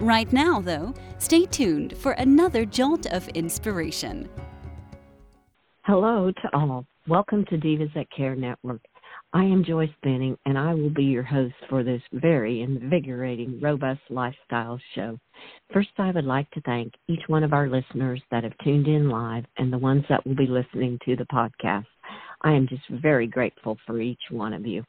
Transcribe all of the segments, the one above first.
Right now, though, stay tuned for another jolt of inspiration. Hello to all. Welcome to Divas That Care Network. I am Joyce Benning, and I will be your host for this very invigorating, robust lifestyle show. First, I would like to thank each one of our listeners that have tuned in live and the ones that will be listening to the podcast. I am just very grateful for each one of you.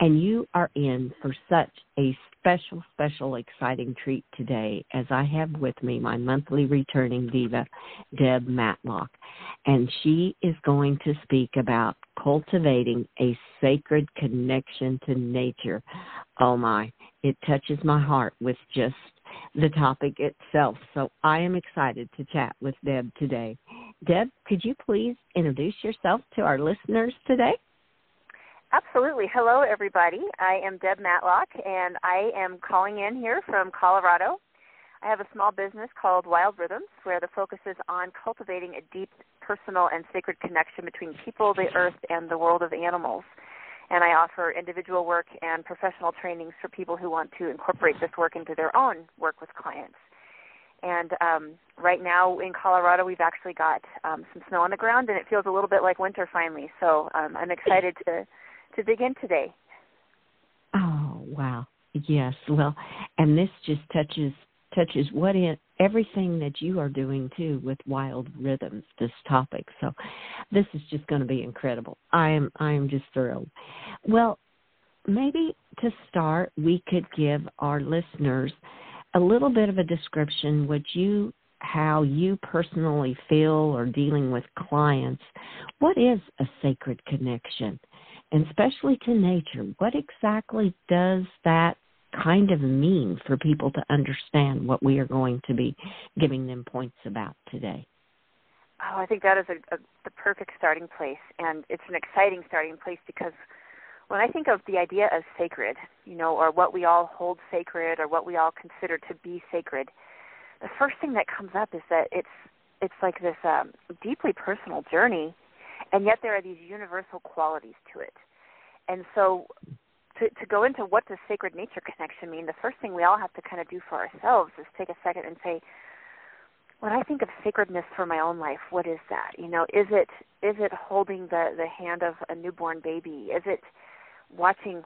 And you are in for such a special, special, exciting treat today as I have with me my monthly returning diva, Deb Matlock. And she is going to speak about cultivating a sacred connection to nature. Oh my, it touches my heart with just the topic itself. So I am excited to chat with Deb today. Deb, could you please introduce yourself to our listeners today? Absolutely. Hello, everybody. I am Deb Matlock, and I am calling in here from Colorado. I have a small business called Wild Rhythms, where the focus is on cultivating a deep, personal, and sacred connection between people, the earth, and the world of animals. And I offer individual work and professional trainings for people who want to incorporate this work into their own work with clients. And um, right now in Colorado, we've actually got um, some snow on the ground, and it feels a little bit like winter finally. So um, I'm excited to to begin today. Oh wow! Yes, well, and this just touches touches what in everything that you are doing too with wild rhythms this topic. So this is just going to be incredible. I am i am just thrilled. Well maybe to start we could give our listeners a little bit of a description what you how you personally feel or dealing with clients. What is a sacred connection and especially to nature. What exactly does that kind of mean for people to understand what we are going to be giving them points about today? Oh, I think that is a, a, the perfect starting place, and it's an exciting starting place because when I think of the idea of sacred, you know, or what we all hold sacred, or what we all consider to be sacred, the first thing that comes up is that it's it's like this um, deeply personal journey, and yet there are these universal qualities to it. And so to, to go into what does sacred nature connection mean, the first thing we all have to kind of do for ourselves is take a second and say, when I think of sacredness for my own life, what is that? You know, is it is it holding the the hand of a newborn baby? Is it watching,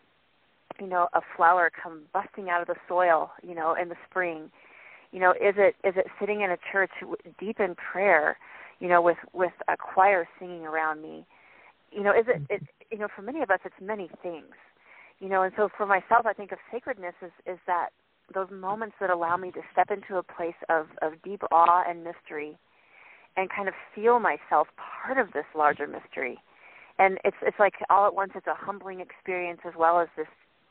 you know, a flower come busting out of the soil, you know, in the spring? You know, is it is it sitting in a church deep in prayer, you know, with with a choir singing around me? You know, is it, it you know, for many of us, it's many things. You know, and so for myself, I think of sacredness is is that those moments that allow me to step into a place of of deep awe and mystery, and kind of feel myself part of this larger mystery. And it's it's like all at once, it's a humbling experience as well as this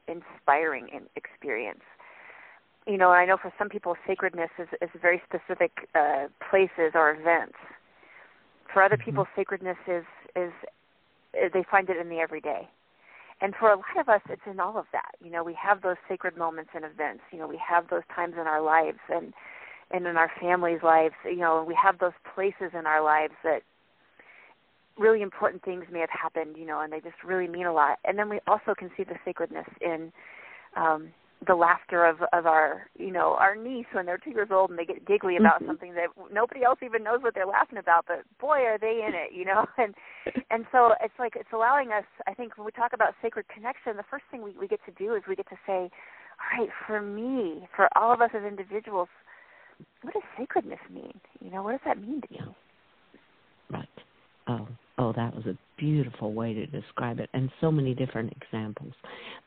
inspiring experience. You know, and I know for some people, sacredness is is very specific uh, places or events. For other mm-hmm. people, sacredness is is uh, they find it in the everyday. And for a lot of us, it's in all of that. You know, we have those sacred moments and events. You know, we have those times in our lives and and in our families' lives. You know, we have those places in our lives that really important things may have happened. You know, and they just really mean a lot. And then we also can see the sacredness in um, the laughter of of our you know our niece when they're two years old and they get giggly about mm-hmm. something that nobody else even knows what they're laughing about but boy are they in it you know? And and so it's like it's allowing us i think when we talk about sacred connection the first thing we we get to do is we get to say all right for me for all of us as individuals what does sacredness mean? You know what does that mean to you right. Oh oh that was a beautiful way to describe it and so many different examples.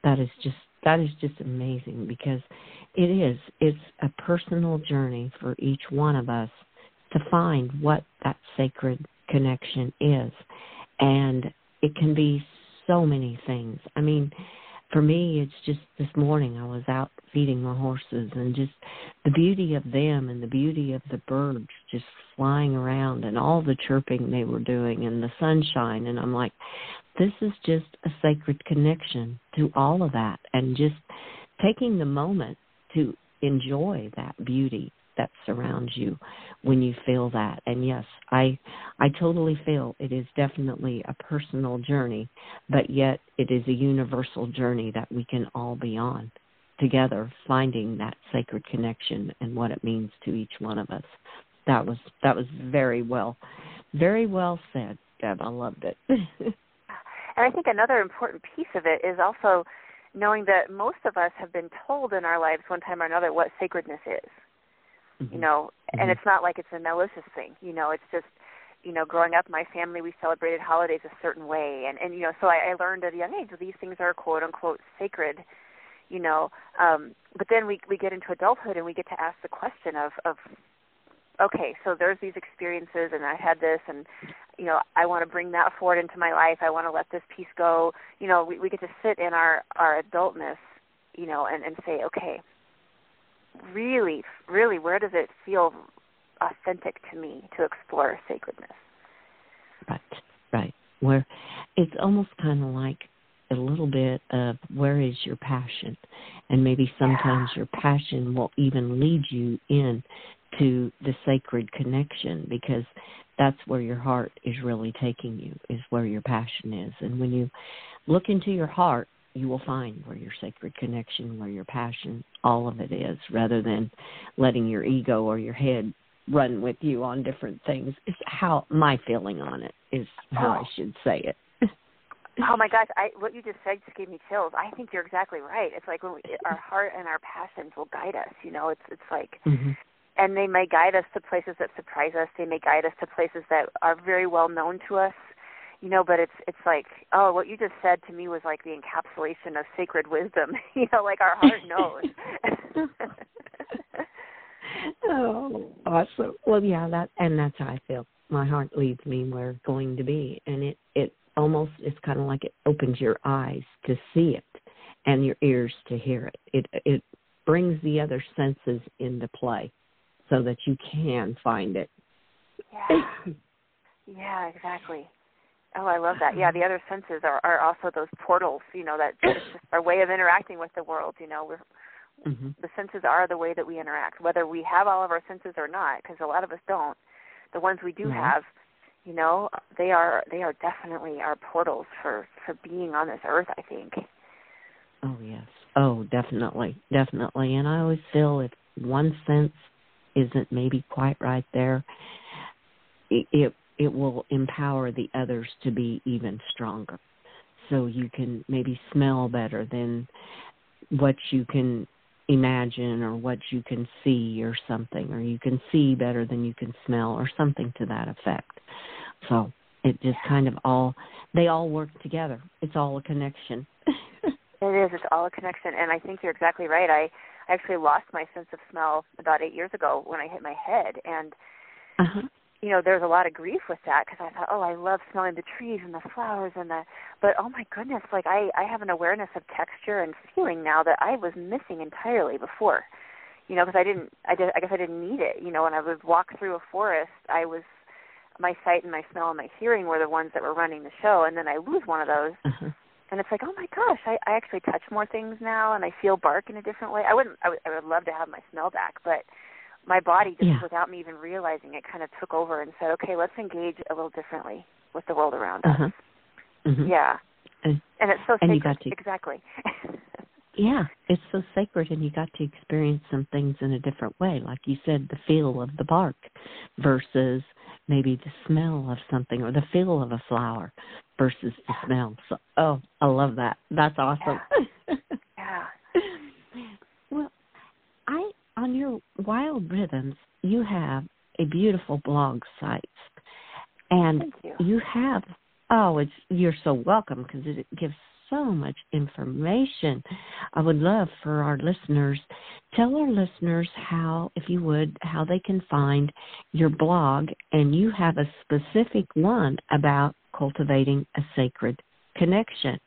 That is just that is just amazing because it is it's a personal journey for each one of us to find what that sacred connection is and it can be so many things i mean for me, it's just this morning I was out feeding my horses and just the beauty of them and the beauty of the birds just flying around and all the chirping they were doing and the sunshine. And I'm like, this is just a sacred connection to all of that and just taking the moment to enjoy that beauty that surrounds you when you feel that. And yes i i totally feel it is definitely a personal journey but yet it is a universal journey that we can all be on together finding that sacred connection and what it means to each one of us. That was that was very well very well said deb. I loved it and i think another important piece of it is also knowing that most of us have been told in our lives one time or another what sacredness is mm-hmm. you know mm-hmm. and it's not like it's a malicious thing you know it's just you know growing up my family we celebrated holidays a certain way and and you know so i, I learned at a young age these things are quote unquote sacred you know um but then we we get into adulthood and we get to ask the question of of okay so there's these experiences and i had this and you know i want to bring that forward into my life i want to let this piece go you know we we get to sit in our our adultness you know and and say okay really, really, where does it feel authentic to me to explore sacredness? Right, right. Where it's almost kind of like a little bit of where is your passion, and maybe sometimes yeah. your passion will even lead you in to the sacred connection because that's where your heart is really taking you is where your passion is and when you look into your heart you will find where your sacred connection, where your passion, all of it is, rather than letting your ego or your head run with you on different things. Is how my feeling on it is how oh. I should say it. oh my gosh, I what you just said just gave me chills. I think you're exactly right. It's like when we, our heart and our passions will guide us. You know, it's it's like. Mm-hmm. And they may guide us to places that surprise us. They may guide us to places that are very well known to us you know but it's it's like oh what you just said to me was like the encapsulation of sacred wisdom you know like our heart knows. Oh awesome. Well yeah that and that's how i feel. My heart leads me where it's going to be and it it almost it's kind of like it opens your eyes to see it and your ears to hear it. It it brings the other senses into play so that you can find it yeah yeah exactly Oh, I love that. Yeah, the other senses are are also those portals. You know, that it's just our way of interacting with the world. You know, we're mm-hmm. the senses are the way that we interact, whether we have all of our senses or not. Because a lot of us don't. The ones we do mm-hmm. have, you know, they are they are definitely our portals for for being on this earth. I think. Oh yes. Oh, definitely, definitely. And I always feel if one sense isn't maybe quite right there, it, it will empower the others to be even stronger. So you can maybe smell better than what you can imagine or what you can see or something, or you can see better than you can smell or something to that effect. So it just kind of all, they all work together. It's all a connection. it is. It's all a connection. And I think you're exactly right. I actually lost my sense of smell about eight years ago when I hit my head. And uh-huh you know, there's a lot of grief with that because I thought, oh, I love smelling the trees and the flowers and the, but oh my goodness, like I I have an awareness of texture and feeling now that I was missing entirely before, you know, because I didn't, I did, I guess I didn't need it, you know, when I would walk through a forest, I was, my sight and my smell and my hearing were the ones that were running the show, and then I lose one of those. Mm-hmm. And it's like, oh my gosh, I, I actually touch more things now, and I feel bark in a different way. I wouldn't, I would, I would love to have my smell back, but my body just yeah. without me even realizing it kind of took over and said, okay, let's engage a little differently with the world around uh-huh. us. Mm-hmm. Yeah. And, and it's so and sacred. You got to, exactly. yeah, it's so sacred, and you got to experience some things in a different way. Like you said, the feel of the bark versus maybe the smell of something or the feel of a flower versus the smell. So, oh, I love that. That's awesome. Yeah. yeah. well, I on your Wild Rhythms, you have a beautiful blog site, and you. you. have oh, it's you're so welcome because it gives so much information. I would love for our listeners, tell our listeners how, if you would, how they can find your blog, and you have a specific one about cultivating a sacred connection.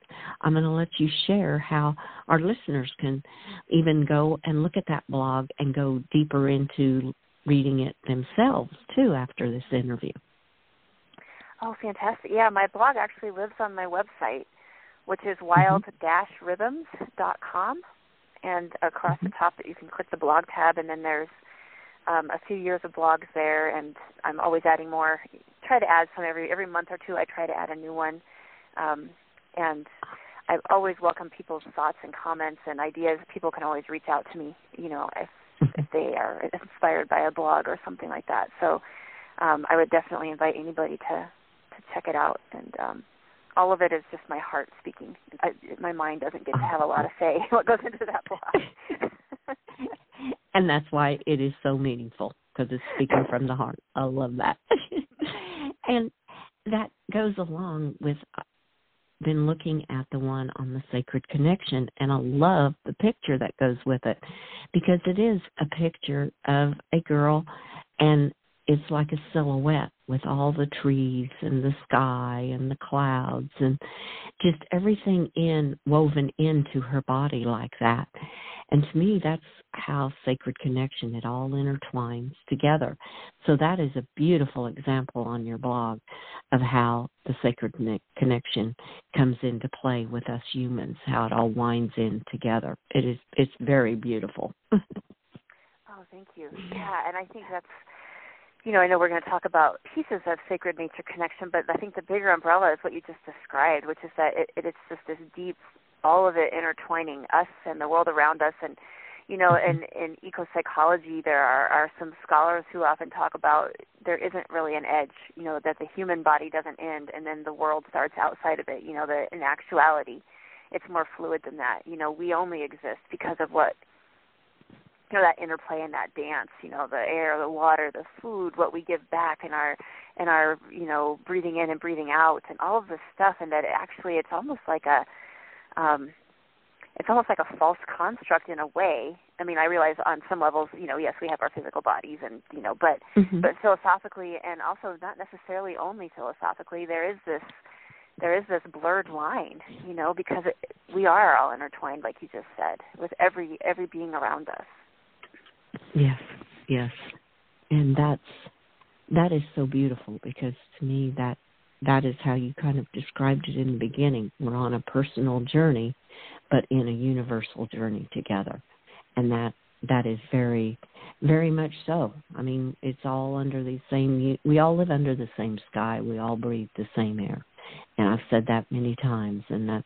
I'm going to let you share how our listeners can even go and look at that blog and go deeper into reading it themselves too after this interview. Oh, fantastic. Yeah, my blog actually lives on my website, which is wild-rhythms.com. And across Mm-hmm. the top, you can click the blog tab, and then there's um, a few years of blogs there, and I'm always adding more. Try to add some every every month or two. I try to add a new one, um, and I always welcome people's thoughts and comments and ideas. People can always reach out to me, you know, if if they are inspired by a blog or something like that. So um, I would definitely invite anybody to to check it out. And um, all of it is just my heart speaking. I, my mind doesn't get to have a lot of say what goes into that blog. and that's why it is so meaningful because it's speaking from the heart. I love that. And that goes along with uh, been looking at the one on the sacred connection and I love the picture that goes with it because it is a picture of a girl and it's like a silhouette with all the trees and the sky and the clouds and just everything in woven into her body like that. And to me that's how sacred connection it all intertwines together. So that is a beautiful example on your blog of how the sacred connection comes into play with us humans, how it all winds in together. It is it's very beautiful. oh, thank you. Yeah, and I think that's you know, I know we're going to talk about pieces of sacred nature connection, but I think the bigger umbrella is what you just described, which is that it, it, it's just this deep, all of it intertwining us and the world around us. And, you know, mm-hmm. in, in eco psychology, there are, are some scholars who often talk about there isn't really an edge, you know, that the human body doesn't end and then the world starts outside of it, you know, that in actuality, it's more fluid than that. You know, we only exist because of what you know that interplay and that dance you know the air the water the food what we give back and our and our you know breathing in and breathing out and all of this stuff and that actually it's almost like a um it's almost like a false construct in a way i mean i realize on some levels you know yes we have our physical bodies and you know but mm-hmm. but philosophically and also not necessarily only philosophically there is this there is this blurred line, you know, because it, we are all intertwined, like you just said, with every every being around us. Yes, yes. And that's that is so beautiful because to me that that is how you kind of described it in the beginning. We're on a personal journey, but in a universal journey together. And that that is very very much so. I mean, it's all under the same we all live under the same sky. We all breathe the same air. And I've said that many times and that's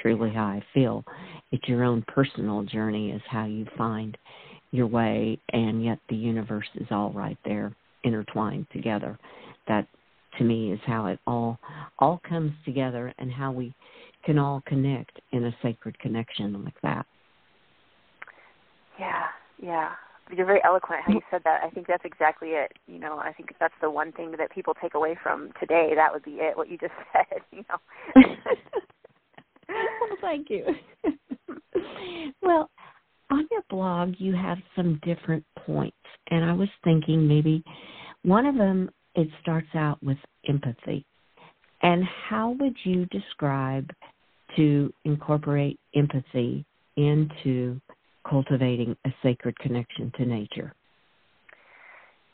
truly how I feel. It's your own personal journey is how you find your way and yet the universe is all right there intertwined together. That to me is how it all all comes together and how we can all connect in a sacred connection like that. Yeah yeah. You're very eloquent how you said that. I think that's exactly it you know. I think that's the one thing that people take away from today. That would be it what you just said you know. Well thank you. Well blog you have some different points. And i was thinking maybe one of them it starts out with empathy. And how would you describe to incorporate empathy into cultivating a sacred connection to nature?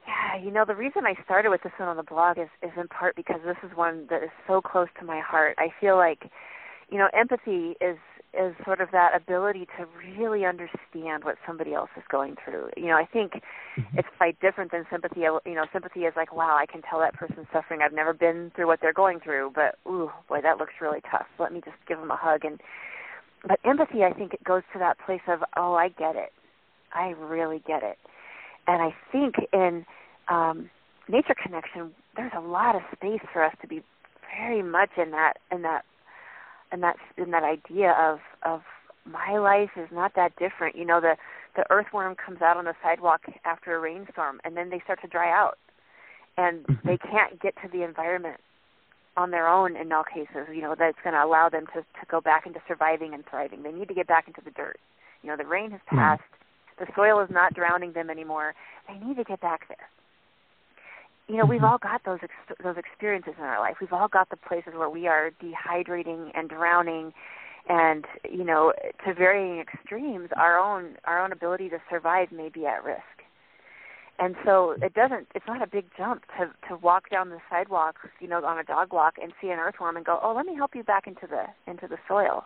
Yeah you know the reason i started with this one on the blog is is in part because this is one that is so close to my heart. I feel like you know empathy is is sort of that ability to really understand what somebody else is going through. You know, I think mm-hmm. it's quite different than sympathy. You know, sympathy is like, wow, I can tell that person's suffering. I've never been through what they're going through, but ooh, boy, that looks really tough. Let me just give them a hug. And but empathy, I think it goes to that place of, oh, I get it. I really get it. And I think in um, nature connection, there's a lot of space for us to be very much in that in that and that in that idea of of my life is not that different. You know, the the earthworm comes out on the sidewalk after a rainstorm, and then they start to dry out, and mm-hmm. they can't get to the environment on their own in all cases. You know, that's going to allow them to to go back into surviving and thriving. They need to get back into the dirt. You know, the rain has mm-hmm. passed. The soil is not drowning them anymore. They need to get back there. You know, mm-hmm. we've all got those ex- those experiences in our life. We've all got the places where we are dehydrating and drowning, and you know, to varying extremes, our own our own ability to survive may be at risk. And so it doesn't. It's not a big jump to to walk down the sidewalk, you know, on a dog walk and see an earthworm and go, oh, let me help you back into the into the soil.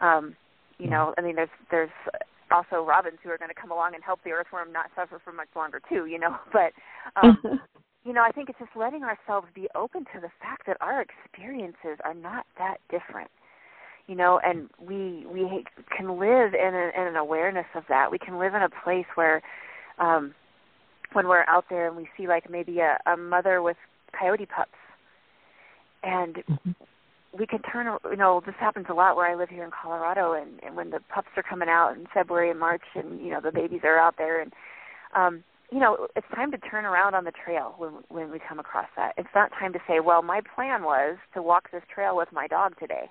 Um, you know, I mean, there's there's also robins who are going to come along and help the earthworm not suffer for much longer too. You know, but um, you know, I think it's just letting ourselves be open to the fact that our experiences are not that different. You know, and we we can live in, a, in an awareness of that. We can live in a place where, um, when we're out there and we see like maybe a, a mother with coyote pups, and mm-hmm we can turn you know this happens a lot where I live here in Colorado and, and when the pups are coming out in February and March and you know the babies are out there and um you know it's time to turn around on the trail when when we come across that it's not time to say well my plan was to walk this trail with my dog today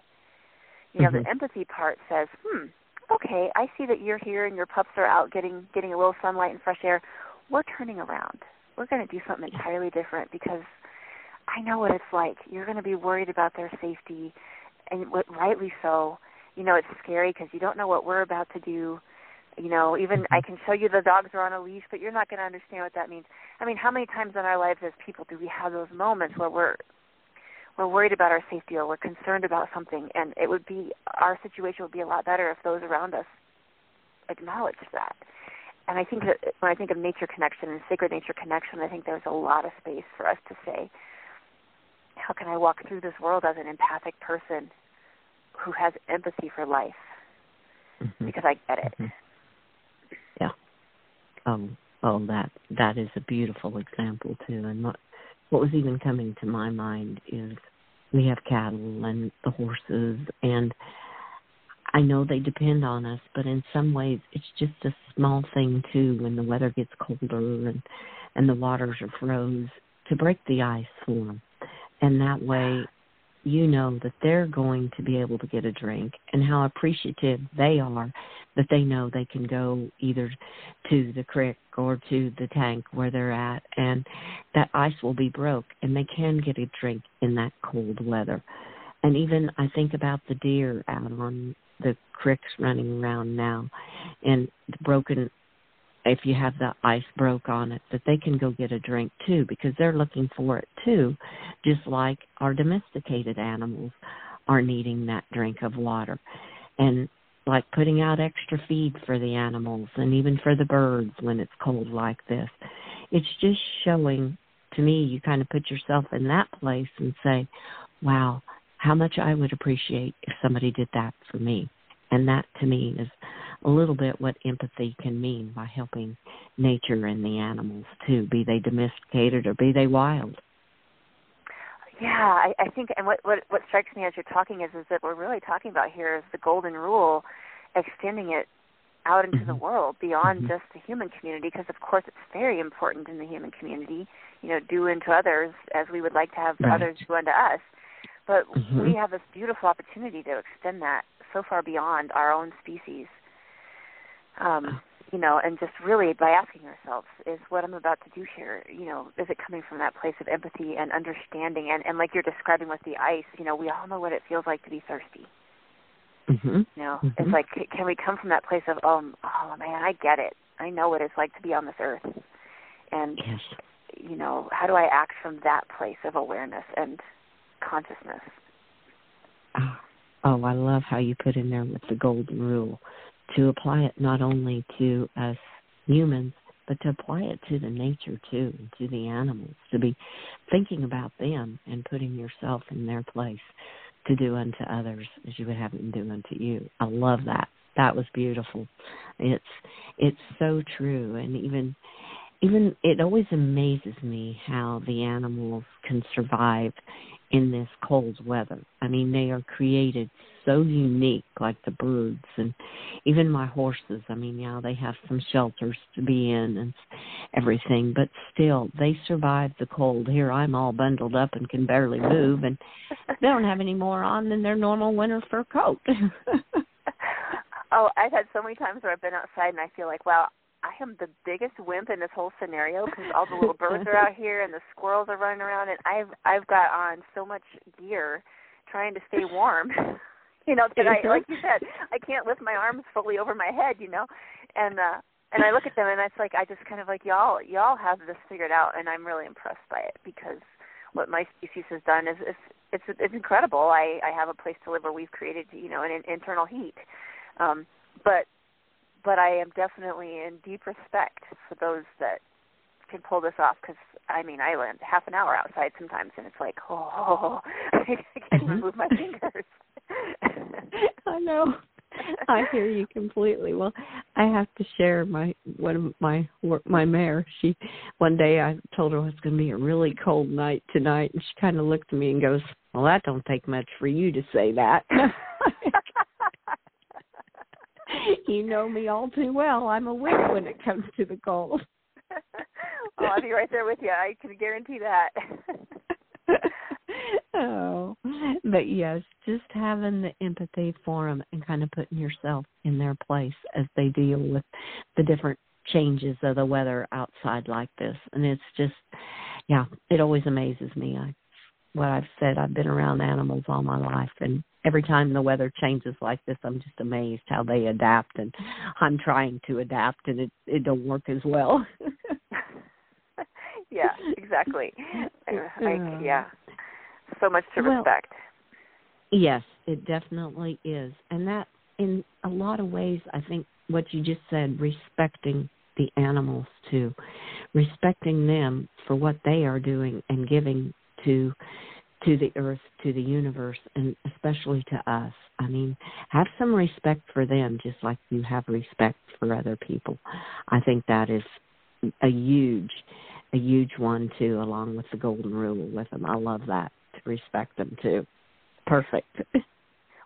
you know mm-hmm. the empathy part says hmm okay I see that you're here and your pups are out getting getting a little sunlight and fresh air we're turning around we're going to do something entirely different because I know what it's like. You're going to be worried about their safety, and rightly so. You know, it's scary because you don't know what we're about to do. You know, even I can show you the dogs are on a leash, but you're not going to understand what that means. I mean, how many times in our lives as people do we have those moments where we're we're worried about our safety or we're concerned about something, and it would be our situation would be a lot better if those around us acknowledged that. And I think that when I think of nature connection and sacred nature connection, I think there's a lot of space for us to say, how can I walk through this world as an empathic person who has empathy for life? Mm-hmm. Because I get it. Mm-hmm. Um oh that that is a beautiful example too. And what what was even coming to my mind is we have cattle and the horses and I know they depend on us, but in some ways it's just a small thing too when the weather gets colder and and the waters are froze to break the ice for them and that way you know that they're going to be able to get a drink and how appreciative they are that they know they can go either to the creek or to the tank where they're at and that ice will be broke and they can get a drink in that cold weather. And even i think about the deer out on the creeks running around now and the broken if you have the ice broke on it, that they can go get a drink too because they're looking for it too, just like our domesticated animals are needing that drink of water. And like putting out extra feed for the animals and even for the birds when it's cold like this. It's just showing to me you kind of put yourself in that place and say, wow, how much I would appreciate if somebody did that for me. And that to me is a little bit what empathy can mean by helping nature and the animals too, be they domesticated or be they wild. Yeah, I, I think, and what, what what strikes me as you're talking is is that we're really talking about here is the golden rule, extending it out into mm-hmm. the world beyond mm-hmm. just the human community, because of course it's very important in the human community. You know, do unto others as we would like to have right. others do unto us. But mm-hmm. we have this beautiful opportunity to extend that so far beyond our own species um, you know, and just really by asking ourselves, is what I'm about to do here, you know, is it coming from that place of empathy and understanding? And, and like you're describing with the ice, you know, we all know what it feels like to be thirsty. Mm-hmm. You know, mm-hmm. it's like, can we come from that place of, oh, oh man, I get it. I know what it's like to be on this earth. And, yes. you know, how do I act from that place of awareness and consciousness? Oh, oh I love how you put in there with the golden rule to apply it not only to us humans, but to apply it to the nature too, to the animals, to be thinking about them and putting yourself in their place to do unto others as you would have them do unto you. I love that. That was beautiful. It's it's so true and even even it always amazes me how the animals can survive in this cold weather. I mean, they are created so unique, like the birds and even my horses. I mean, yeah, they have some shelters to be in and everything, but still, they survive the cold. Here, I'm all bundled up and can barely move, and they don't have any more on than their normal winter fur coat. oh, I've had so many times where I've been outside and I feel like, wow, I am the biggest wimp in this whole scenario because all the little birds are out here and the squirrels are running around, and I've I've got on so much gear trying to stay warm. you know, that I like you said, I can't lift my arms fully over my head. You know, and uh and I look at them and it's like I just kind of like y'all y'all have this figured out, and I'm really impressed by it because what my species has done is, is it's it's incredible. I I have a place to live where we've created you know an, an internal heat, um, but but I am definitely in deep respect for those that can pull this off because I mean I land half an hour outside sometimes and it's like oh I can't even mm-hmm. move my fingers. I know. I hear you completely. Well, I have to share my one of my my mare. She one day I told her it's going to be a really cold night tonight, and she kind of looked at me and goes, "Well, that don't take much for you to say that." you know me all too well. I'm a wimp when it comes to the cold. oh, I'll be right there with you. I can guarantee that. oh, but yes, just having the empathy for them and kind of putting yourself in their place as they deal with the different changes of the weather outside like this, and it's just, yeah, it always amazes me. I, what I've said, I've been around animals all my life, and every time the weather changes like this, I'm just amazed how they adapt, and I'm trying to adapt, and it it don't work as well. yeah, exactly. I, uh, yeah, so much to well, respect. Yes, it definitely is, and that in a lot of ways, I think what you just said, respecting the animals too, respecting them for what they are doing and giving to to the earth, to the universe, and especially to us. I mean, have some respect for them, just like you have respect for other people. I think that is a huge, a huge one too, along with the golden rule with them. I love that to respect them too. Perfect.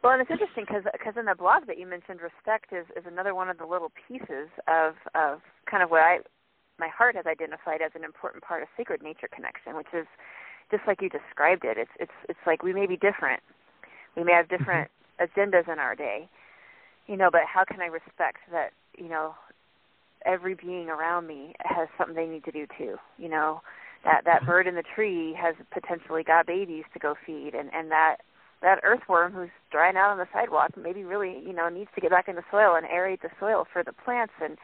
Well, and it's interesting because because in the blog that you mentioned, respect is is another one of the little pieces of of kind of what I my heart has identified as an important part of sacred nature connection, which is just like you described it. It's it's it's like we may be different, we may have mm-hmm. different agendas in our day, you know. But how can I respect that? You know, every being around me has something they need to do too. You know, that that mm-hmm. bird in the tree has potentially got babies to go feed, and and that that earthworm who's drying out on the sidewalk maybe really you know needs to get back in the soil and aerate the soil for the plants and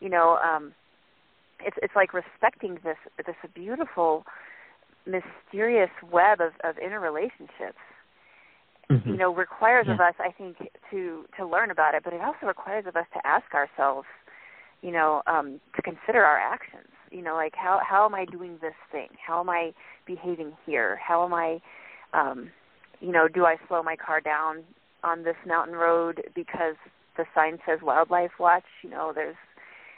you know um it's it's like respecting this this beautiful mysterious web of, of interrelationships mm-hmm. you know requires yeah. of us i think to to learn about it but it also requires of us to ask ourselves you know um to consider our actions. You know like how how am i doing this thing? How am i behaving here? How am i um you know do i slow my car down on this mountain road because the sign says wildlife watch? You know there's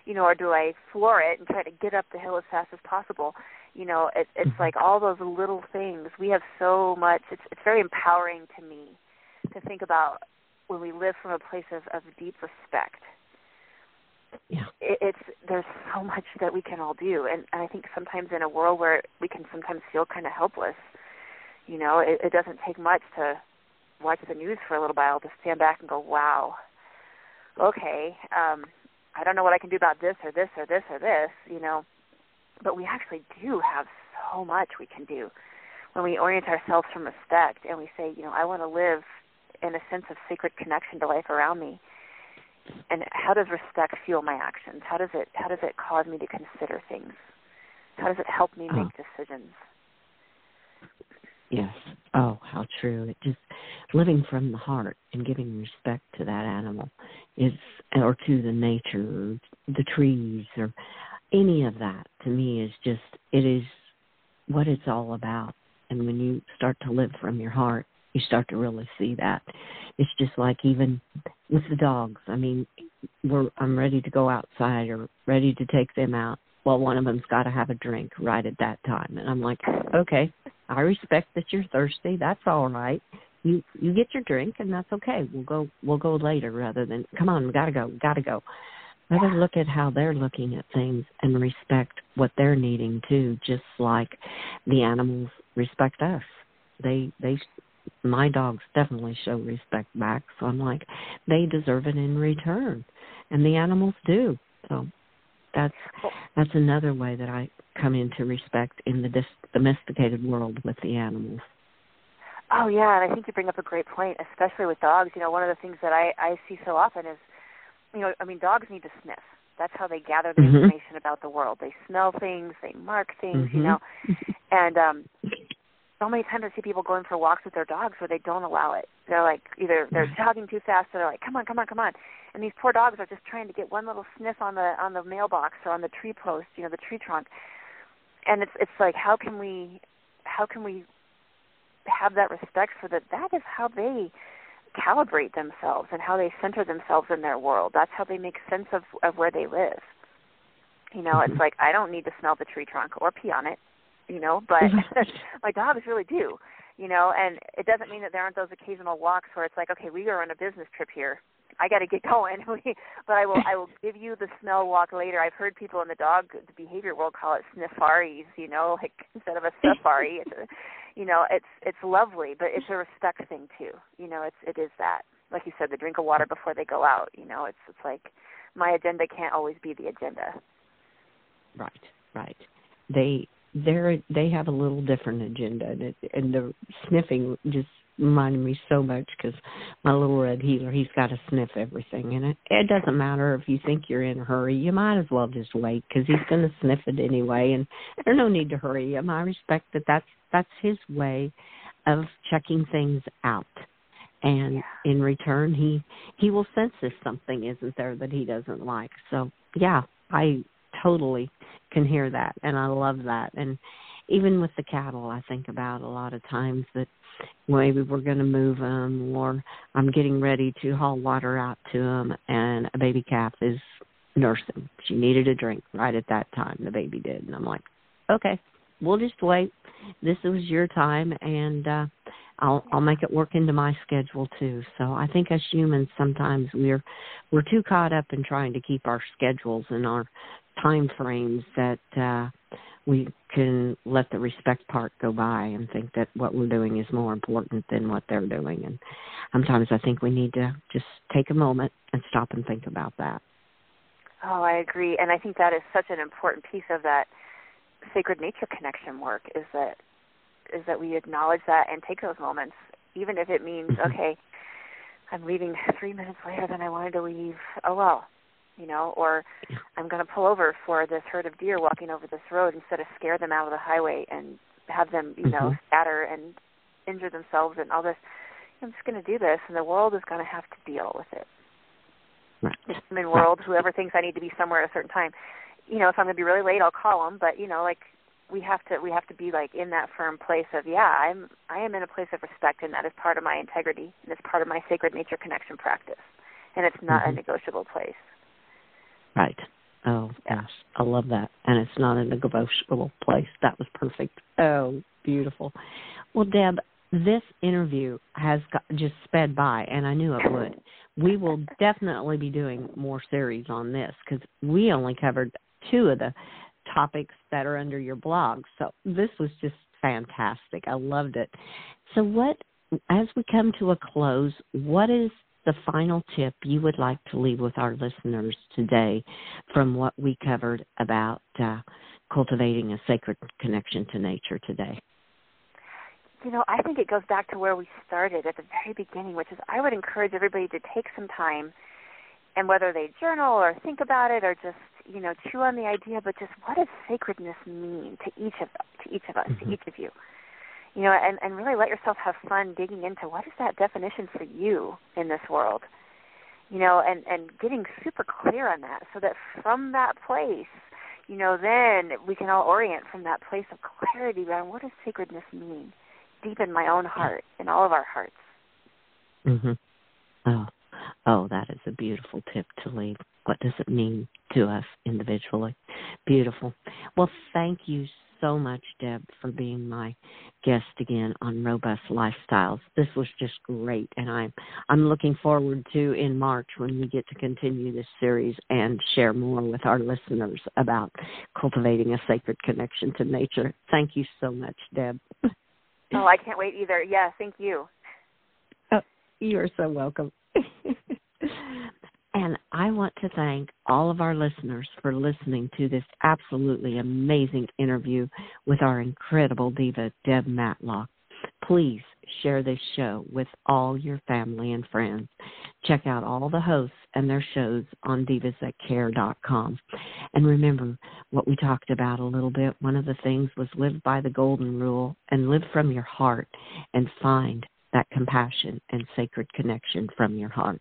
you know or do i floor it and try to get up the hill as fast as possible? You know it, it's mm-hmm. like all those little things. We have so much. It's it's very empowering to me to think about when we live from a place of, of deep respect yeah. It, it's there's so much that we can all do and, and i think sometimes in a world where we can sometimes feel kind of helpless you know it, it doesn't take much to watch the news for a little while to stand back and go wow okay um i don't know what i can do about this or this or this or this you know but we actually do have so much we can do when we orient ourselves from respect and we say, you know, I want to live in a sense of sacred connection to life around me. And how does respect fuel my actions? How does it how does it cause me to consider things? How does it help me make oh. decisions? Yes. Oh, how true. It just living from the heart and giving respect to that animal is or to the nature or the trees or any of that to me is just it is what it's all about and when you start to live from your heart you start to really see that it's just like even with the dogs. I mean we're i'm ready to go outside or ready to take them out. Well one of them's got to have a drink right at that time. And i'm like okay i respect that you're thirsty. That's all right. You you get your drink and that's okay. We'll go we'll go later rather than come on we got to go we got to go us look at how they're looking at things and respect what they're needing too, just like the animals respect us. They they my dogs definitely show respect back, so I'm like, they deserve it in return. And the animals do. So that's that's another way that I come into respect in the dis- domesticated world with the animals. Oh yeah, and I think you bring up a great point, especially with dogs. You know, one of the things that I I see so often is, you know, I mean, dogs need to sniff. That's how they gather the mm-hmm. information about the world. They smell things, they mark things, mm-hmm. you know, and um so many times I see people going for walks with their dogs where they don't allow it. They're like either they're jogging too fast or they're like, Come on, come on, come on and these poor dogs are just trying to get one little sniff on the on the mailbox or on the tree post, you know, the tree trunk. And it's it's like how can we how can we have that respect for that that is how they calibrate themselves and how they center themselves in their world. That's how they make sense of of where they live. You know, it's mm-hmm. like I don't need to smell the tree trunk or pee on it, you know, but my dogs really do. You know, and it doesn't mean that there aren't those occasional walks where it's like, okay, we are on a business trip here. I got to get going. but I will I will give you the smell walk later. I've heard people in the dog the behavior world call it sniffaries. You know, like instead of a safari, it's a, you know it's it's lovely, but it's a respect thing too. You know, it's it is that. Like you said, the drink of water before they go out. You know, it's it's like my agenda can't always be the agenda. Right, right. They they're they have a little different agenda, and, it, and the sniffing just reminded me so much because my little red heeler, he's got to sniff everything, and it it doesn't matter if you think you're in a hurry. You might as well just wait because he's going to sniff it anyway, and there's no need to hurry him. I respect that. That's that's his way of checking things out, and in return, he he will sense if something isn't there that he doesn't like. So yeah, I totally can hear that, and I love that, and even with the cattle, I think about a lot of times that maybe we're going to move them or I'm getting ready to haul water out to them and a baby calf is nursing. She needed a drink right at that time. The baby did. And I'm like, okay, we'll just wait. This was your time and, uh, I'll I'll make it work into my schedule too. So I think as humans sometimes we're we're too caught up in trying to keep our schedules and our time frames that uh we can let the respect part go by and think that what we're doing is more important than what they're doing. And sometimes I think we need to just take a moment and stop and think about that. Oh, I agree, and I think that is such an important piece of that sacred nature connection work is that is that we acknowledge that and take those moments, even if it means mm-hmm. okay, I'm leaving three minutes later than I wanted to leave. Oh well, you know, or I'm going to pull over for this herd of deer walking over this road instead of scare them out of the highway and have them, you know, mm-hmm. scatter and injure themselves and all this. I'm just going to do this, and the world is going to have to deal with it. Right. The human world, whoever thinks I need to be somewhere at a certain time, you know, if I'm going to be really late, I'll call them. But you know, like we have to, we have to be like in that firm place of, yeah, I'm, I am in a place of respect, and that is part of my integrity, and it's part of my sacred nature connection practice, and it's not mm-hmm. a negotiable place. Right. Oh gosh, I love that, and it's not in a negotiable place. That was perfect. Oh, beautiful. Well, Deb, this interview has got, just sped by, and I knew it would. We will definitely be doing more series on this because we only covered two of the topics that are under your blog. So this was just fantastic. I loved it. So, what, as we come to a close, what is the final tip you would like to leave with our listeners today from what we covered about uh, cultivating a sacred connection to nature today? You know, I think it goes back to where we started at the very beginning, which is I would encourage everybody to take some time and whether they journal or think about it or just, you know, chew on the idea, but just what does sacredness mean to each of to each of us, mm-hmm. to each of you? You know, and, and really let yourself have fun digging into what is that definition for you in this world, you know, and, and getting super clear on that so that from that place, you know, then we can all orient from that place of clarity around what does sacredness mean deep in my own heart, in all of our hearts. Mhm. Oh, oh, that is a beautiful tip to leave. What does it mean to us individually? Beautiful. Well, thank you so much, Deb, for being my guest again on Robust Lifestyles. This was just great, and I'm I'm looking forward to in March when we get to continue this series and share more with our listeners about cultivating a sacred connection to nature. Thank you so much, Deb. Oh, I can't wait either. Yeah, thank you. Oh, you're so welcome. And I want to thank all of our listeners for listening to this absolutely amazing interview with our incredible diva, Deb Matlock. Please share this show with all your family and friends. Check out all the hosts and their shows on divasthatcare.com. And remember what we talked about a little bit. One of the things was live by the golden rule and live from your heart and find that compassion and sacred connection from your heart.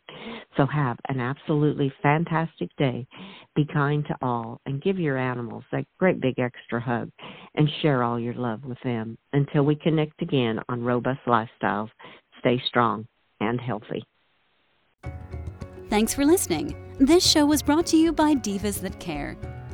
So have an absolutely fantastic day. Be kind to all and give your animals that great big extra hug and share all your love with them. Until we connect again on Robust Lifestyles, stay strong and healthy. Thanks for listening. This show was brought to you by Divas That Care.